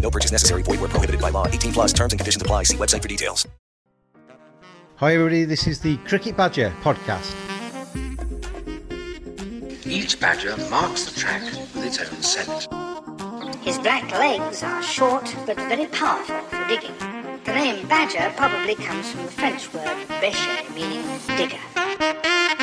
No purchase necessary. Void where prohibited by law. 18 plus terms and conditions apply. See website for details. Hi, everybody. This is the Cricket Badger podcast. Each badger marks the track with its own scent. His black legs are short but very powerful for digging. The name badger probably comes from the French word bêcher, meaning digger.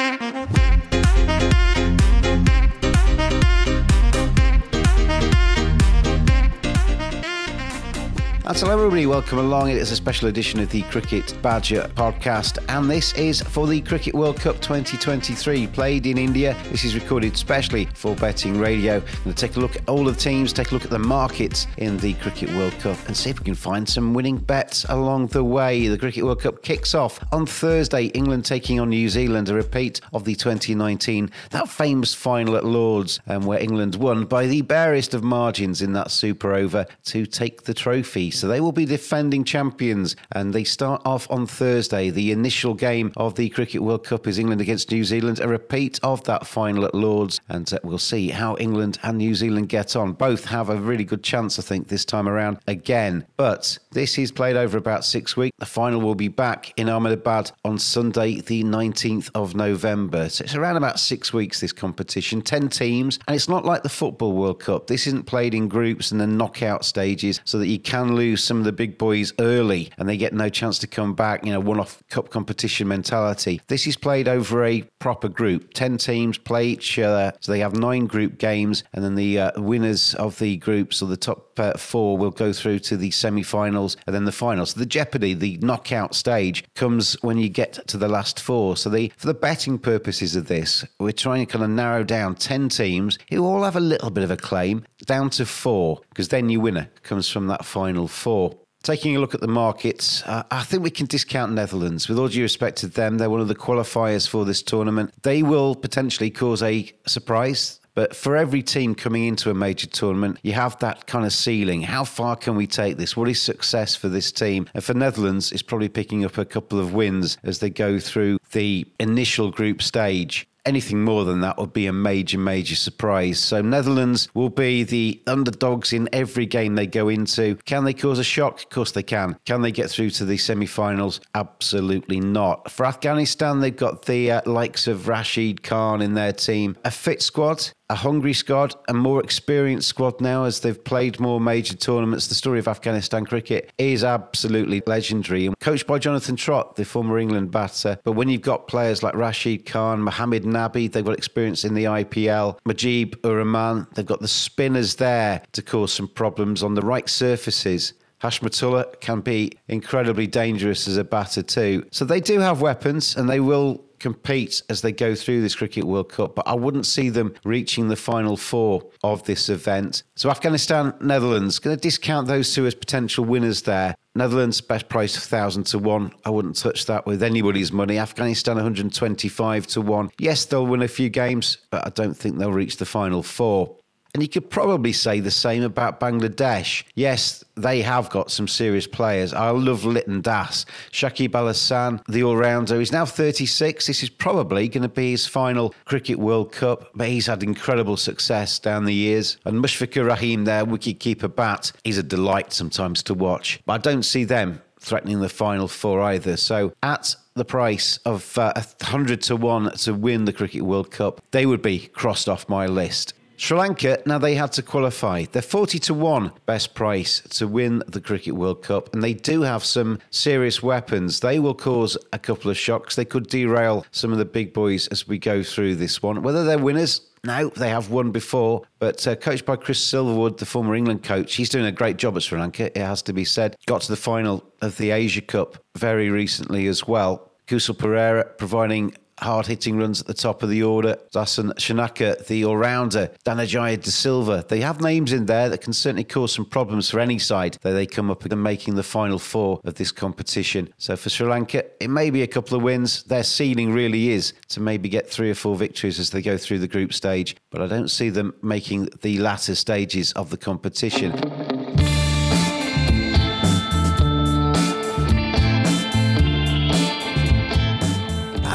And so, everybody, welcome along. It is a special edition of the Cricket Badger podcast, and this is for the Cricket World Cup 2023, played in India. This is recorded specially for Betting Radio. We'll take a look at all the teams, take a look at the markets in the Cricket World Cup, and see if we can find some winning bets along the way. The Cricket World Cup kicks off on Thursday. England taking on New Zealand, a repeat of the 2019 that famous final at Lords, um, where England won by the barest of margins in that Super Over to take the trophy. So they will be defending champions, and they start off on Thursday. The initial game of the Cricket World Cup is England against New Zealand, a repeat of that final at Lords, and uh, we'll see how England and New Zealand get on. Both have a really good chance, I think, this time around again. But this is played over about six weeks. The final will be back in Ahmedabad on Sunday, the 19th of November. So it's around about six weeks, this competition, 10 teams, and it's not like the Football World Cup. This isn't played in groups and then knockout stages so that you can lose some of the big boys early and they get no chance to come back, you know, one off cup competition mentality. This is played over a proper group. 10 teams play each other. So they have nine group games, and then the uh, winners of the groups or the top uh, four will go through to the semi finals and then the finals. So the Jeopardy, the knockout stage, comes when you get to the last four. So the for the betting purposes of this, we're trying to kind of narrow down 10 teams who all have a little bit of a claim down to four, because then your winner comes from that final four. Taking a look at the markets, uh, I think we can discount Netherlands. With all due respect to them, they're one of the qualifiers for this tournament. They will potentially cause a surprise. But for every team coming into a major tournament, you have that kind of ceiling. How far can we take this? What is success for this team? And for Netherlands, it's probably picking up a couple of wins as they go through the initial group stage anything more than that would be a major, major surprise. So Netherlands will be the underdogs in every game they go into. Can they cause a shock? Of course they can. Can they get through to the semi-finals? Absolutely not. For Afghanistan, they've got the uh, likes of Rashid Khan in their team. A fit squad, a hungry squad, a more experienced squad now as they've played more major tournaments. The story of Afghanistan cricket is absolutely legendary. Coached by Jonathan Trott, the former England batter. But when you've got players like Rashid Khan, Mohammed Nabi, they've got experience in the IPL, Mujeeb Ur Rahman, they've got the spinners there to cause some problems on the right surfaces. Hashmatullah can be incredibly dangerous as a batter too. So they do have weapons and they will compete as they go through this Cricket World Cup, but I wouldn't see them reaching the final four of this event. So Afghanistan, Netherlands, going to discount those two as potential winners there. Netherlands, best price of 1,000 to 1. I wouldn't touch that with anybody's money. Afghanistan, 125 to 1. Yes, they'll win a few games, but I don't think they'll reach the final four. And you could probably say the same about Bangladesh. Yes, they have got some serious players. I love Litton Das. Shakib Al Hasan, the all rounder, he's now 36. This is probably going to be his final Cricket World Cup, but he's had incredible success down the years. And Mushfiqur Rahim, their wicket-keeper bat, he's a delight sometimes to watch. But I don't see them threatening the final four either. So at the price of uh, 100 to 1 to win the Cricket World Cup, they would be crossed off my list. Sri Lanka, now they had to qualify. They're 40 to 1 best price to win the Cricket World Cup, and they do have some serious weapons. They will cause a couple of shocks. They could derail some of the big boys as we go through this one. Whether they're winners, no, they have won before, but uh, coached by Chris Silverwood, the former England coach, he's doing a great job at Sri Lanka, it has to be said. Got to the final of the Asia Cup very recently as well. Kusal Perera providing hard hitting runs at the top of the order. Dasun Shanaka, the all rounder, Dhananjaya De Silva. They have names in there that can certainly cause some problems for any side that they come up and making the final four of this competition. So for Sri Lanka, it may be a couple of wins. Their ceiling really is to maybe get three or four victories as they go through the group stage, but I don't see them making the latter stages of the competition.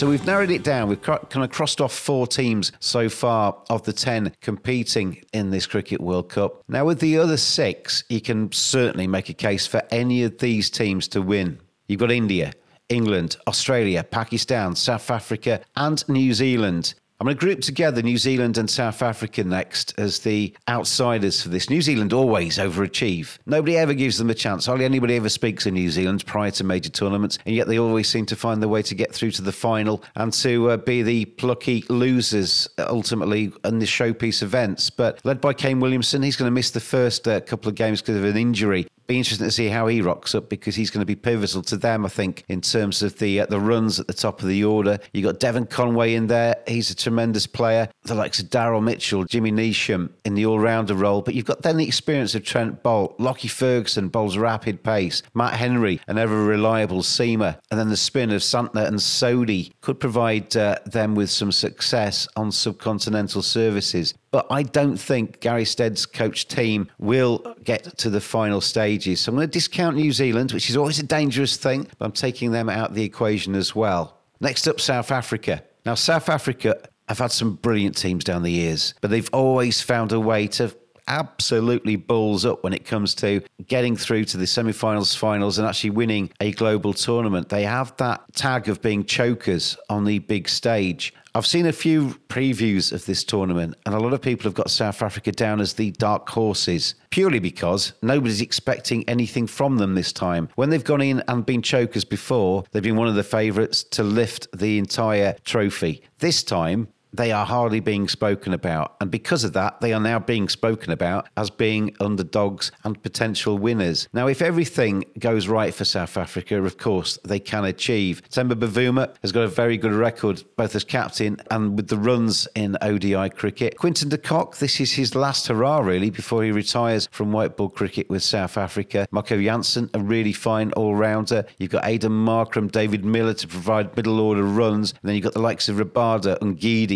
So we've narrowed it down. We've kind of crossed off four teams so far of the 10 competing in this Cricket World Cup. Now, with the other six, you can certainly make a case for any of these teams to win. You've got India, England, Australia, Pakistan, South Africa, and New Zealand. I'm going to group together New Zealand and South Africa next as the outsiders for this. New Zealand always overachieve. Nobody ever gives them a chance. Hardly anybody ever speaks in New Zealand prior to major tournaments, and yet they always seem to find their way to get through to the final and to uh, be the plucky losers ultimately in the showpiece events. But led by Kane Williamson, he's going to miss the first uh, couple of games because of an injury be interesting to see how he rocks up because he's going to be pivotal to them, I think, in terms of the uh, the runs at the top of the order. You've got Devon Conway in there; he's a tremendous player. The likes of Daryl Mitchell, Jimmy Neesham in the all rounder role, but you've got then the experience of Trent Boult, Lockie Ferguson bowls rapid pace, Matt Henry, an ever reliable seamer, and then the spin of Santner and Sodhi could provide uh, them with some success on subcontinental services. But I don't think Gary Stead's coach team will get to the final stages. So I'm going to discount New Zealand, which is always a dangerous thing, but I'm taking them out of the equation as well. Next up, South Africa. Now, South Africa have had some brilliant teams down the years, but they've always found a way to absolutely balls up when it comes to getting through to the semi-finals, finals, and actually winning a global tournament. They have that tag of being chokers on the big stage. I've seen a few previews of this tournament, and a lot of people have got South Africa down as the dark horses, purely because nobody's expecting anything from them this time. When they've gone in and been chokers before, they've been one of the favourites to lift the entire trophy. This time, they are hardly being spoken about. And because of that, they are now being spoken about as being underdogs and potential winners. Now, if everything goes right for South Africa, of course, they can achieve. Temba Bavuma has got a very good record, both as captain and with the runs in ODI cricket. Quinton de Kock, this is his last hurrah, really, before he retires from white ball cricket with South Africa. Marco Jansen, a really fine all rounder. You've got Aiden Markram, David Miller to provide middle order runs. And then you've got the likes of Rabada,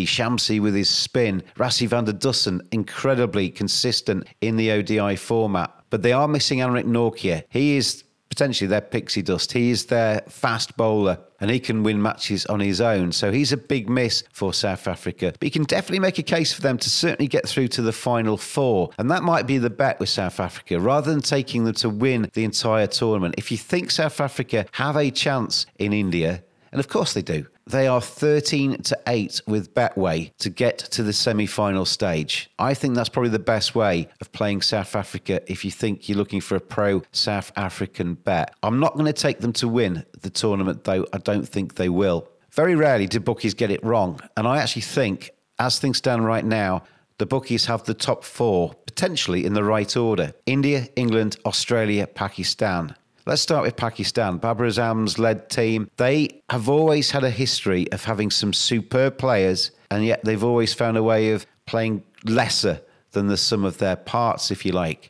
Shamsi with his spin, Rassie van der Dussen, incredibly consistent in the ODI format. But they are missing Anrich Nortje. He is potentially their pixie dust. He is their fast bowler and he can win matches on his own. So he's a big miss for South Africa. But you can definitely make a case for them to certainly get through to the final four. And that might be the bet with South Africa rather than taking them to win the entire tournament. If you think South Africa have a chance in India, and of course they do. They are 13 to 8 with Betway to get to the semi final stage. I think that's probably the best way of playing South Africa if you think you're looking for a pro South African bet. I'm not going to take them to win the tournament, though. I don't think they will. Very rarely do bookies get it wrong. And I actually think, as things stand right now, the bookies have the top four potentially in the right order India, England, Australia, Pakistan. Let's start with Pakistan. Babar Azam's led team. They have always had a history of having some superb players, and yet they've always found a way of playing lesser than the sum of their parts, if you like.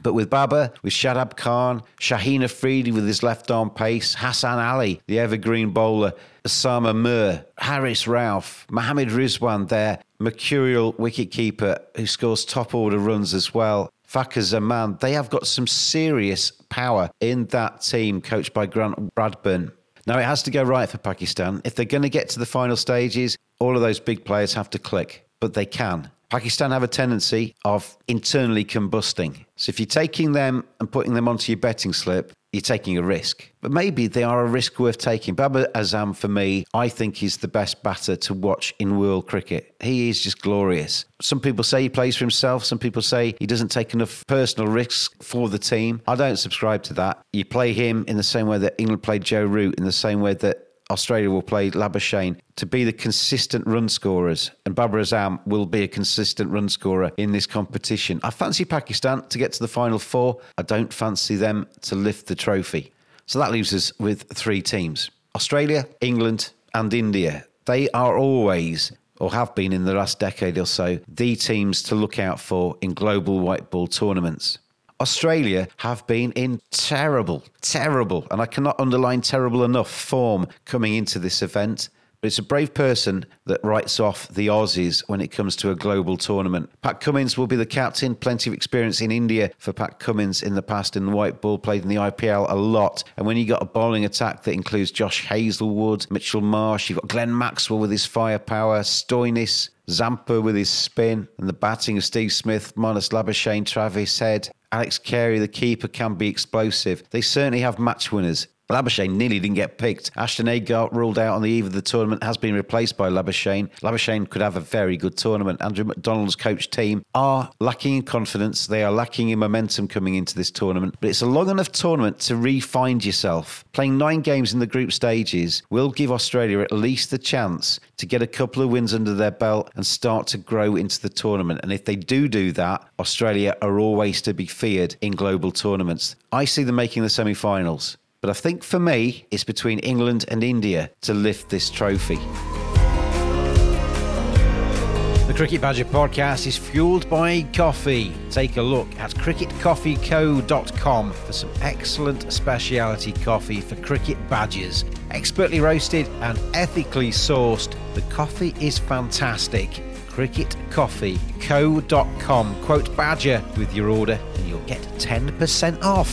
But with Babar, with Shadab Khan, Shaheen Afridi with his left arm pace, Hassan Ali, the evergreen bowler, Usama Mir, Haris Rauf, Mohammad Rizwan, their mercurial wicketkeeper who scores top order runs as well. Fakhar Zaman, they have got some serious power in that team coached by Grant Bradburn. Now, it has to go right for Pakistan. If they're going to get to the final stages, all of those big players have to click, but they can. Pakistan have a tendency of internally combusting. So if you're taking them and putting them onto your betting slip, you're taking a risk. But maybe they are a risk worth taking. Babar Azam, for me, I think is the best batter to watch in world cricket. He is just glorious. Some people say he plays for himself. Some people say he doesn't take enough personal risks for the team. I don't subscribe to that. You play him in the same way that England played Joe Root, in the same way that Australia will play Labuschagne to be the consistent run scorers, and Babar Azam will be a consistent run scorer in this competition. I fancy Pakistan to get to the final four. I don't fancy them to lift the trophy. So that leaves us with three teams Australia, England, and India. They are always or have been in the last decade or so, the teams to look out for in global white ball tournaments. Australia have been in terrible, terrible, and I cannot underline terrible enough form coming into this event. But it's a brave person that writes off the Aussies when it comes to a global tournament. Pat Cummins will be the captain. Plenty of experience in India for Pat Cummins in the past in the white ball, played in the IPL a lot. And when you got a bowling attack that includes Josh Hazlewood, Mitchell Marsh, you've got Glenn Maxwell with his firepower, Stoinis, Zampa with his spin, and the batting of Steve Smith, Marnus Labuschagne, Travis Head, Alex Carey, the keeper, can be explosive. They certainly have match winners. Labuschagne nearly didn't get picked. Ashton Agar ruled out on the eve of the tournament has been replaced by Labuschagne. Labuschagne could have a very good tournament. Andrew McDonald's coach team are lacking in confidence. They are lacking in momentum coming into this tournament. But it's a long enough tournament to re-find yourself. Playing nine games in the group stages will give Australia at least the chance to get a couple of wins under their belt and start to grow into the tournament. And if they do do that, Australia are always to be feared in global tournaments. I see them making the semi-finals. But I think for me, it's between England and India to lift this trophy. The Cricket Badger podcast is fueled by coffee. Take a look at cricketcoffeeco.com for some excellent specialty coffee for cricket badgers. Expertly roasted and ethically sourced, the coffee is fantastic. cricketcoffeeco.com. Quote Badger with your order and you'll get 10% off.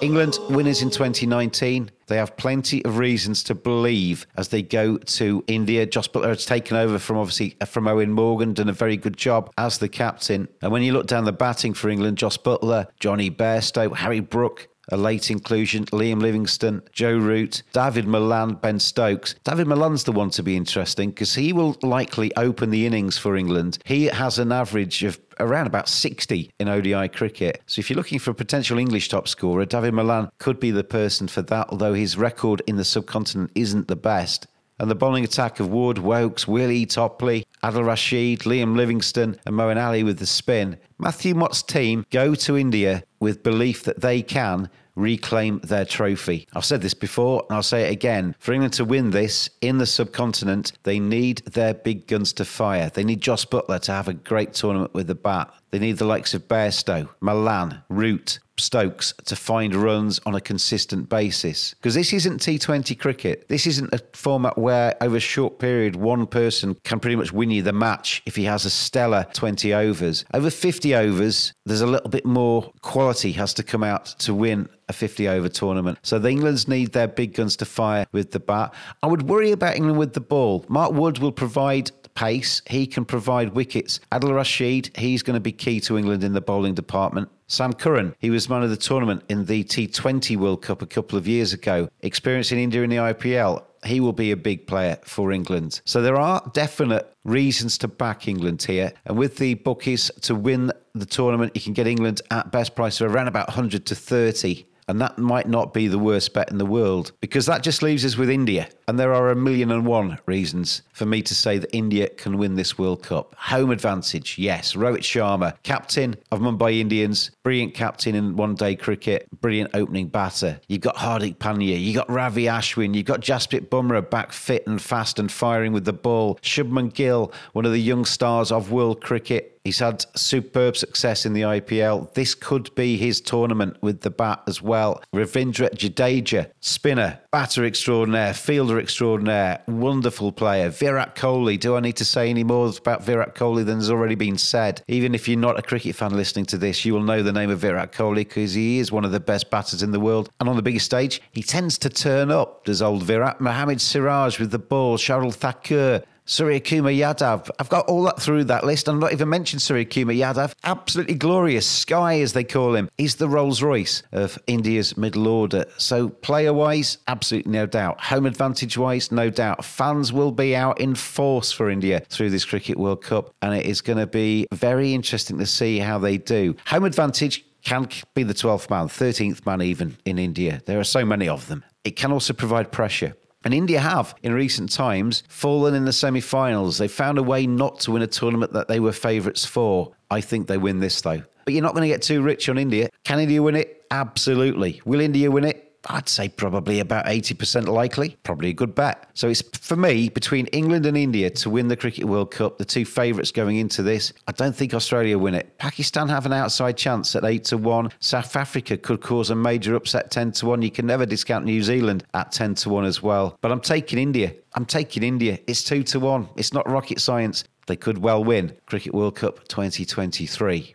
England winners in 2019. They have plenty of reasons to believe as they go to India. Jos Buttler has taken over from obviously uh, from Eoin Morgan, done a very good job as the captain. And when you look down the batting for England, Jos Buttler, Jonny Bairstow, Harry Brook, a late inclusion, Liam Livingstone, Joe Root, David Malan, Ben Stokes. David Malan's the one to be interesting because he will likely open the innings for England. He has an average of around about 60 in ODI cricket. So if you're looking for a potential English top scorer, David Malan could be the person for that, although his record in the subcontinent isn't the best and the bowling attack of Wood, Woakes, Willey, Topley, Adil Rashid, Liam Livingstone, and Moeen Ali with the spin. Matthew Mott's team go to India with belief that they can reclaim their trophy. I've said this before and I'll say it again. For England to win this in the subcontinent, they need their big guns to fire. They need Jos Buttler to have a great tournament with the bat. They need the likes of Bairstow, Malan, Root, Stokes to find runs on a consistent basis. Because this isn't T20 cricket. This isn't a format where, over a short period, one person can pretty much win you the match if he has a stellar 20 overs. Over 50 overs, there's a little bit more quality has to come out to win a 50 over tournament. So the Englands need their big guns to fire with the bat. I would worry about England with the ball. Mark Wood will provide pace. He can provide wickets. Adil Rashid, he's going to be key to England in the bowling department. Sam Curran, he was man of the tournament in the T20 World Cup a couple of years ago. Experience in India in the IPL. He will be a big player for England. So there are definite reasons to back England here. And with the bookies to win the tournament, you can get England at best price of around about 100 to 30. And that might not be the worst bet in the world because that just leaves us with India. And there are a million and one reasons for me to say that India can win this World Cup. Home advantage, yes. Rohit Sharma, captain of Mumbai Indians, brilliant captain in one day cricket, brilliant opening batter. You've got Hardik Pandya, you've got Ravi Ashwin, you've got Jasprit Bumrah back fit and fast and firing with the ball. Shubman Gill, one of the young stars of world cricket, He's had superb success in the IPL. This could be his tournament with the bat as well. Ravindra Jadeja, spinner, batter extraordinaire, fielder extraordinaire, wonderful player. Virat Kohli, do I need to say any more about Virat Kohli than has already been said? Even if you're not a cricket fan listening to this, you will know the name of Virat Kohli because he is one of the best batters in the world. And on the biggest stage, he tends to turn up, does old Virat. Mohammad Siraj with the ball, Shardul Thakur, Surya Kumar Yadav. I've got all that through that list. I'm not even mentioned Surya Kumar Yadav. Absolutely glorious. Sky, as they call him. He's the Rolls Royce of India's middle order. So, player wise, absolutely no doubt. Home advantage wise, no doubt. Fans will be out in force for India through this Cricket World Cup. And it is going to be very interesting to see how they do. Home advantage can be the 12th man, 13th man even in India. There are so many of them. It can also provide pressure. And India have, in recent times, fallen in the semi finals. They found a way not to win a tournament that they were favourites for. I think they win this, though. But you're not going to get too rich on India. Can India win it? Absolutely. Will India win it? I'd say probably about 80% likely. Probably a good bet. So it's for me between England and India to win the Cricket World Cup, the two favourites going into this. I don't think Australia win it. Pakistan have an outside chance at 8 to 1. South Africa could cause a major upset 10 to 1. You can never discount New Zealand at 10 to 1 as well. But I'm taking India. I'm taking India. It's 2 to 1. It's not rocket science. They could well win Cricket World Cup 2023.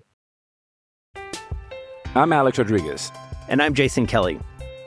I'm Alex Rodriguez. And I'm Jason Kelly.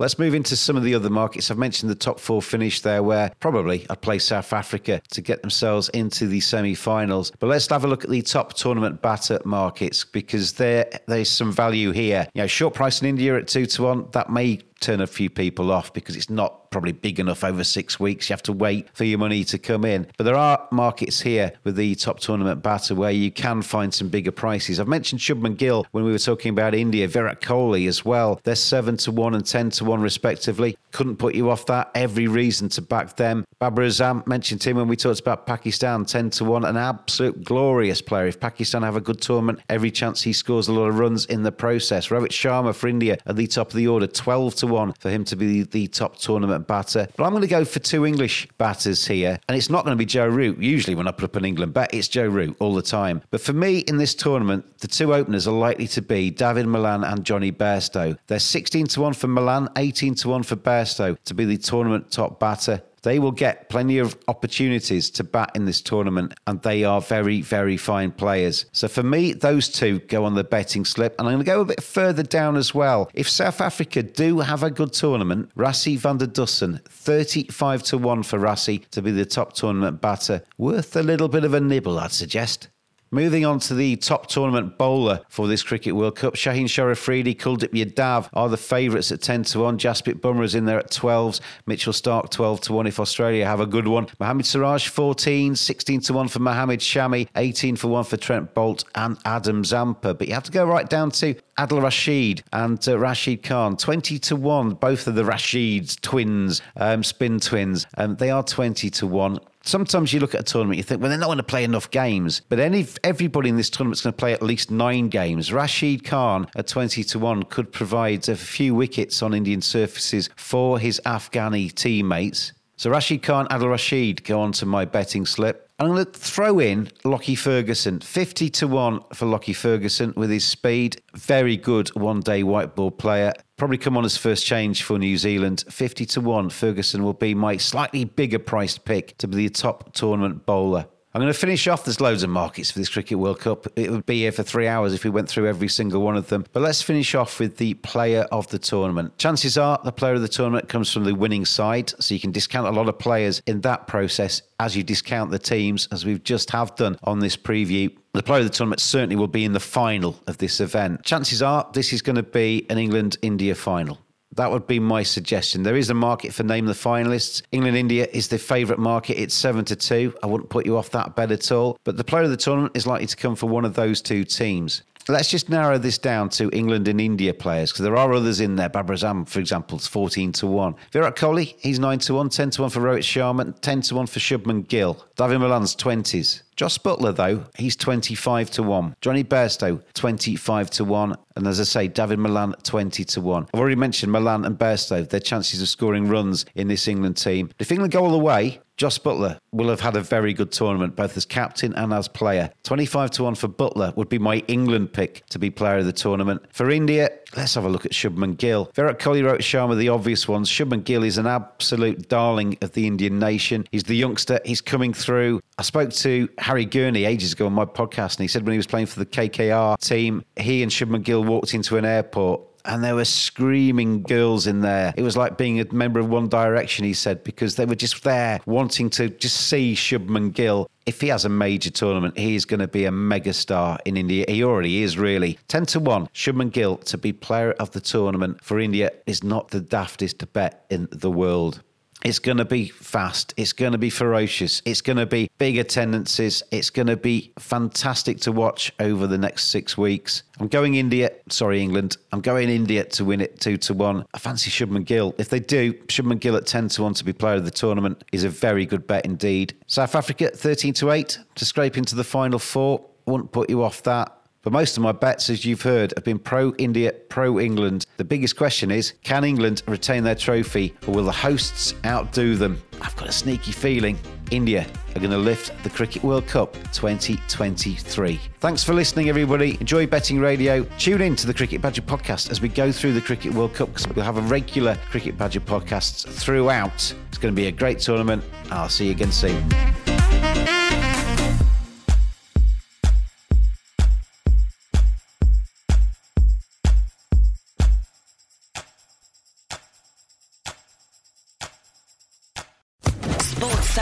Let's move into some of the other markets. I've mentioned the top four finish there, where probably I'd play South Africa to get themselves into the semi finals. But let's have a look at the top tournament batter markets because there there's some value here. You know, short price in India at two to one, that may turn a few people off because it's not probably big enough over six weeks. You have to wait for your money to come in. But there are markets here with the top tournament batter where you can find some bigger prices. I've mentioned Shubman Gill when we were talking about India, Virat Kohli as well. They're seven to one and ten to one respectively. Couldn't put you off that. Every reason to back them. Babar Azam mentioned him when we talked about Pakistan, ten to one. An absolute glorious player. If Pakistan have a good tournament, every chance he scores a lot of runs in the process. Rohit Sharma for India at the top of the order, twelve to one for him to be the top tournament batter. But I'm going to go for two English batters here, and it's not going to be Joe Root. Usually, when I put up an England bet, it's Joe Root all the time. But for me in this tournament, the two openers are likely to be David Malan and Jonny Bairstow. They're 16 to 1 for Malan, 18 to 1 for Bairstow to be the tournament top batter. They will get plenty of opportunities to bat in this tournament, and they are very, very fine players. So for me, those two go on the betting slip. And I'm going to go a bit further down as well. If South Africa do have a good tournament, Rassie van der Dussen, 35 to 1 for Rassie to be the top tournament batter. Worth a little bit of a nibble, I'd suggest. Moving on to the top tournament bowler for this Cricket World Cup, Shaheen Shah Afridi, Kuldeep Yadav are the favourites at 10 to 1. Jasprit is in there at 12s. Mitchell Starc 12 to 1 if Australia have a good one. Mohammad Siraj 14, 16 to 1 for Mohammad Shami, 18 for 1 for Trent Boult and Adam Zampa. But you have to go right down to Adil Rashid and uh, Rashid Khan, 20 to 1. Both of the Rashids twins, um, spin twins, um, they are 20 to 1 sometimes you look at a tournament, you think, well, they're not going to play enough games. But any everybody in this tournament is going to play at least nine games. Rashid Khan at 20 to 1 could provide a few wickets on Indian surfaces for his Afghani teammates. So Rashid Khan, Adil Rashid go on to my betting slip. I'm going to throw in Lockie Ferguson, 50 to 1 for Lockie Ferguson with his speed. Very good one day white ball player. Probably come on as first change for New Zealand. 50 to 1. Ferguson will be my slightly bigger priced pick to be the top tournament bowler. I'm going to finish off. There's loads of markets for this Cricket World Cup. It would be here for three hours if we went through every single one of them. But let's finish off with the player of the tournament. Chances are the player of the tournament comes from the winning side, so you can discount a lot of players in that process as you discount the teams, as we've just have done on this preview. The player of the tournament certainly will be in the final of this event. Chances are this is going to be an England India final. That would be my suggestion. There is a market for name the finalists. England India is the favourite market. It's seven to two. I wouldn't put you off that bet at all. But the player of the tournament is likely to come for one of those two teams. Let's just narrow this down to England and India players because there are others in there. Babar Azam, for example, is 14 to 1. Virat Kohli, he's 9 to 1, 10 to 1 for Rohit Sharma, 10 to 1 for Shubman Gill. David Malan's 20s. Jos Buttler, though, he's 25 to 1. Jonny Bairstow, 25 to 1. And as I say, David Malan, 20 to 1. I've already mentioned Malan and Bairstow, their chances of scoring runs in this England team. If England go all the way, Jos Buttler will have had a very good tournament, both as captain and as player. 25 to 1 for Buttler would be my England pick to be player of the tournament. For India, let's have a look at Shubman Gill. Virat Kohli Rohit Sharma, the obvious ones. Shubman Gill is an absolute darling of the Indian nation. He's the youngster, he's coming through. I spoke to Harry Gurney ages ago on my podcast, and he said when he was playing for the KKR team, he and Shubman Gill walked into an airport and there were screaming girls in there. It was like being a member of One Direction, he said, because they were just there wanting to just see Shubman Gill. If he has a major tournament, he is going to be a megastar in India. He already is, really. 10 to 1, Shubman Gill to be player of the tournament for India is not the daftest bet in the world. It's going to be fast. It's going to be ferocious. It's going to be big attendances. It's going to be fantastic to watch over the next six weeks. I'm going India. Sorry, England. I'm going India to win it two to one. I fancy Shubman Gill. If they do, Shubman Gill at 10 to 1 to be player of the tournament is a very good bet indeed. South Africa 13 to 8 to scrape into the final four. Wouldn't put you off that. But most of my bets, as you've heard, have been pro India, pro England. The biggest question is can England retain their trophy or will the hosts outdo them? I've got a sneaky feeling India are going to lift the Cricket World Cup 2023. Thanks for listening, everybody. Enjoy betting radio. Tune in to the Cricket Badger podcast as we go through the Cricket World Cup because we'll have a regular Cricket Badger podcast throughout. It's going to be a great tournament. I'll see you again soon.